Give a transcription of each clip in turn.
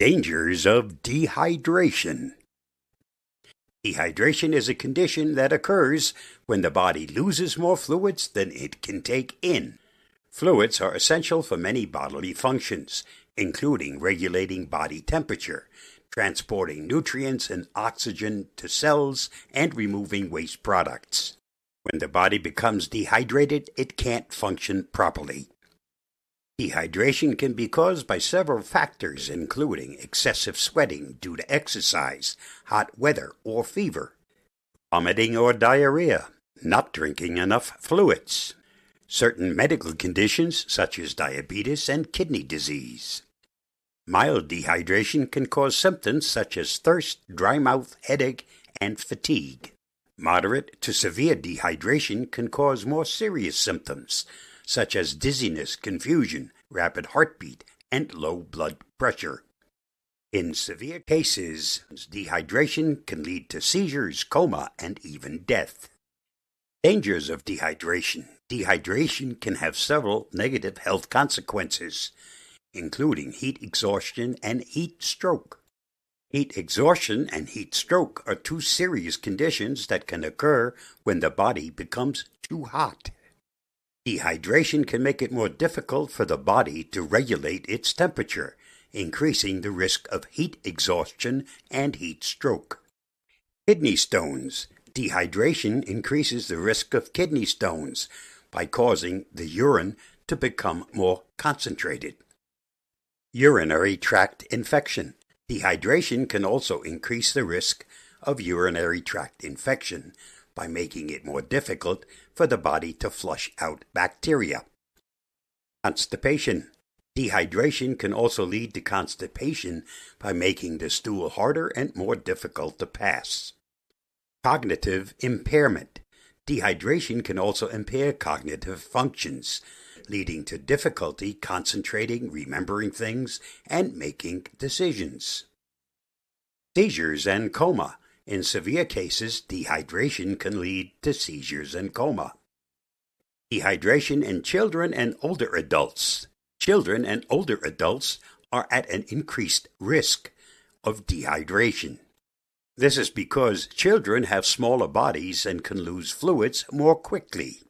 Dangers of dehydration. Dehydration is a condition that occurs when the body loses more fluids than it can take in. Fluids are essential for many bodily functions, including regulating body temperature, transporting nutrients and oxygen to cells, and removing waste products. When the body becomes dehydrated, it can't function properly. Dehydration can be caused by several factors, including excessive sweating due to exercise, hot weather, or fever, vomiting or diarrhea, not drinking enough fluids, certain medical conditions such as diabetes and kidney disease. Mild dehydration can cause symptoms such as thirst, dry mouth, headache, and fatigue. Moderate to severe dehydration can cause more serious symptoms such as dizziness, confusion, rapid heartbeat, and low blood pressure. In severe cases, dehydration can lead to seizures, coma, and even death. Dangers of dehydration. Dehydration can have several negative health consequences, including heat exhaustion and heat stroke. Heat exhaustion and heat stroke are two serious conditions that can occur when the body becomes too hot. Dehydration can make it more difficult for the body to regulate its temperature, increasing the risk of heat exhaustion and heat stroke. Kidney stones. Dehydration increases the risk of kidney stones by causing the urine to become more concentrated. Urinary tract infection. Dehydration can also increase the risk of urinary tract infection by making it more difficult for the body to flush out bacteria. Constipation. Dehydration can also lead to constipation by making the stool harder and more difficult to pass. Cognitive impairment. Dehydration can also impair cognitive functions, leading to difficulty concentrating, remembering things, and making decisions. Seizures and coma. In severe cases, dehydration can lead to seizures and coma. Dehydration in children and older adults. Children and older adults are at an increased risk of dehydration. This is because children have smaller bodies and can lose fluids more quickly.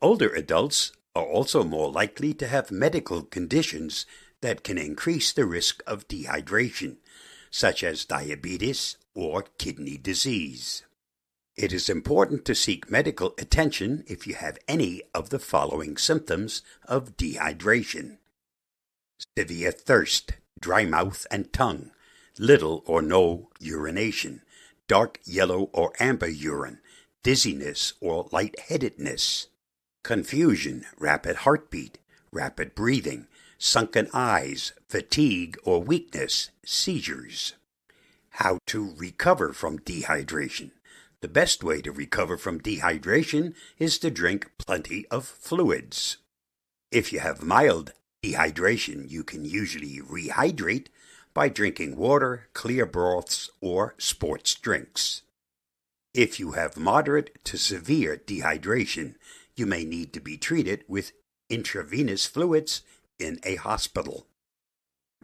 Older adults are also more likely to have medical conditions that can increase the risk of dehydration, such as diabetes, or kidney disease. It is important to seek medical attention if you have any of the following symptoms of dehydration severe thirst, dry mouth and tongue, little or no urination, dark yellow or amber urine, dizziness or lightheadedness, confusion, rapid heartbeat, rapid breathing, sunken eyes, fatigue or weakness, seizures. How to recover from dehydration. The best way to recover from dehydration is to drink plenty of fluids. If you have mild dehydration, you can usually rehydrate by drinking water, clear broths, or sports drinks. If you have moderate to severe dehydration, you may need to be treated with intravenous fluids in a hospital.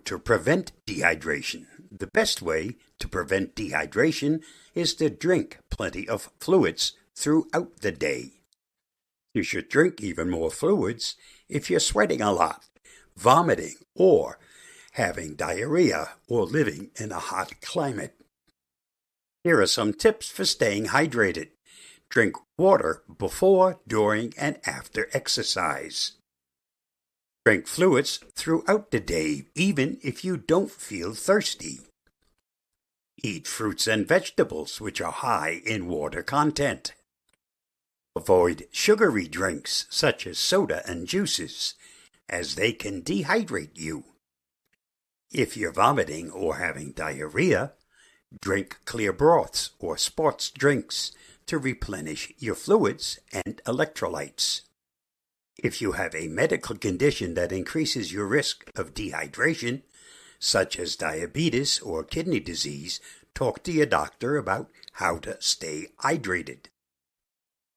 To prevent dehydration, the best way to prevent dehydration is to drink plenty of fluids throughout the day. You should drink even more fluids if you're sweating a lot, vomiting, or having diarrhea or living in a hot climate. Here are some tips for staying hydrated. Drink water before, during, and after exercise. Drink fluids throughout the day, even if you don't feel thirsty. Eat fruits and vegetables which are high in water content. Avoid sugary drinks such as soda and juices, as they can dehydrate you. If you're vomiting or having diarrhea, drink clear broths or sports drinks to replenish your fluids and electrolytes. If you have a medical condition that increases your risk of dehydration, such as diabetes or kidney disease, talk to your doctor about how to stay hydrated.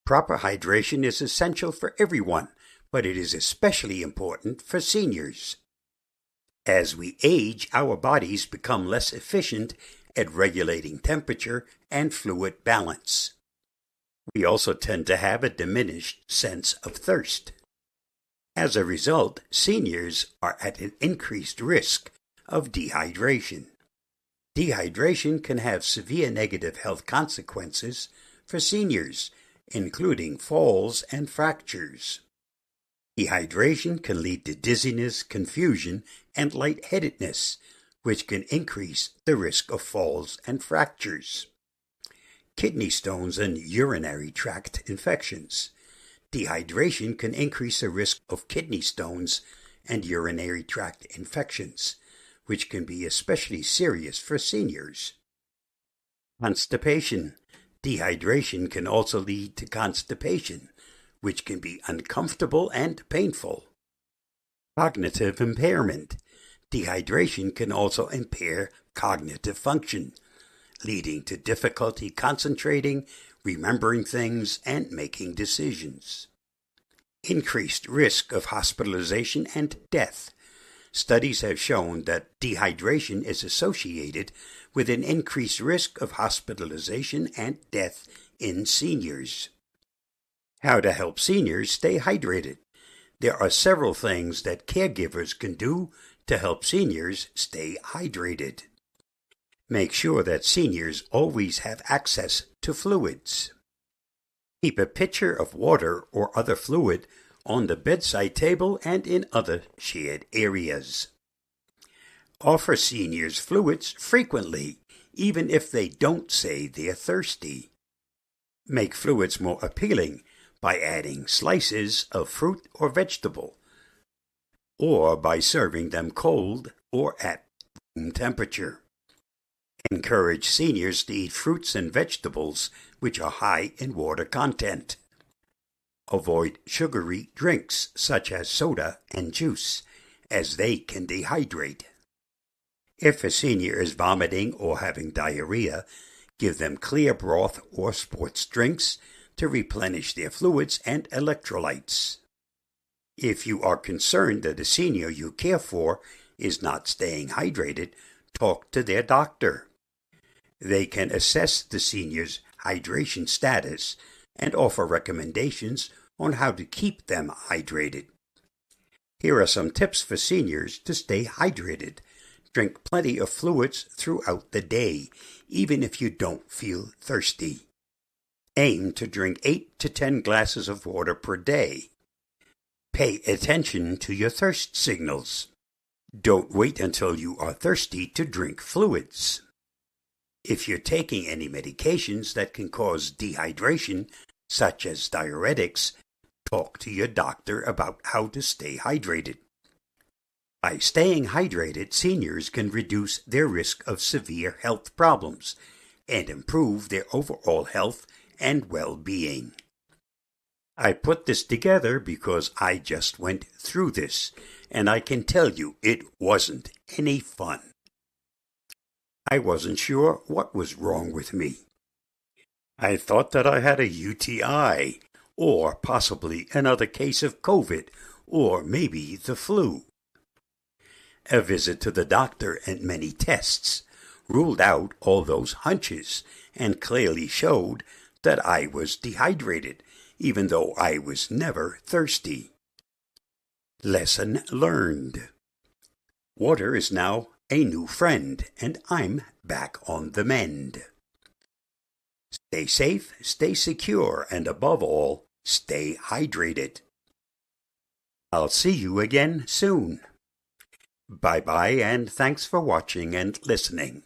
Proper hydration is essential for everyone, but it is especially important for seniors. As we age, our bodies become less efficient at regulating temperature and fluid balance. We also tend to have a diminished sense of thirst. As a result, seniors are at an increased risk of dehydration. Dehydration can have severe negative health consequences for seniors, including falls and fractures. Dehydration can lead to dizziness, confusion, and lightheadedness, which can increase the risk of falls and fractures. Kidney stones and urinary tract infections. Dehydration can increase the risk of kidney stones and urinary tract infections, which can be especially serious for seniors. Constipation. Dehydration can also lead to constipation, which can be uncomfortable and painful. Cognitive impairment. Dehydration can also impair cognitive function, leading to difficulty concentrating, remembering things, and making decisions. Increased risk of hospitalization and death. Studies have shown that dehydration is associated with an increased risk of hospitalization and death in seniors. How to help seniors stay hydrated. There are several things that caregivers can do to help seniors stay hydrated. Make sure that seniors always have access to fluids. Keep a pitcher of water or other fluid on the bedside table and in other shared areas. Offer seniors fluids frequently, even if they don't say they're thirsty. Make fluids more appealing by adding slices of fruit or vegetable, or by serving them cold or at room temperature. Encourage seniors to eat fruits and vegetables which are high in water content. Avoid sugary drinks such as soda and juice, as they can dehydrate. If a senior is vomiting or having diarrhea, give them clear broth or sports drinks to replenish their fluids and electrolytes. If you are concerned that a senior you care for is not staying hydrated, talk to their doctor. They can assess the senior's hydration status and offer recommendations on how to keep them hydrated. Here are some tips for seniors to stay hydrated. Drink plenty of fluids throughout the day, even if you don't feel thirsty. Aim to drink 8 to 10 glasses of water per day. Pay attention to your thirst signals. Don't wait until you are thirsty to drink fluids. If you're taking any medications that can cause dehydration, such as diuretics, talk to your doctor about how to stay hydrated. By staying hydrated, seniors can reduce their risk of severe health problems and improve their overall health and well being. I put this together because I just went through this, and I can tell you it wasn't any fun. I wasn't sure what was wrong with me. I thought that I had a UTI, or possibly another case of COVID, or maybe the flu. A visit to the doctor and many tests ruled out all those hunches and clearly showed that I was dehydrated, even though I was never thirsty. Lesson learned. Water is now a new friend, and I'm back on the mend. Stay safe, stay secure, and above all, stay hydrated. I'll see you again soon. Bye bye, and thanks for watching and listening.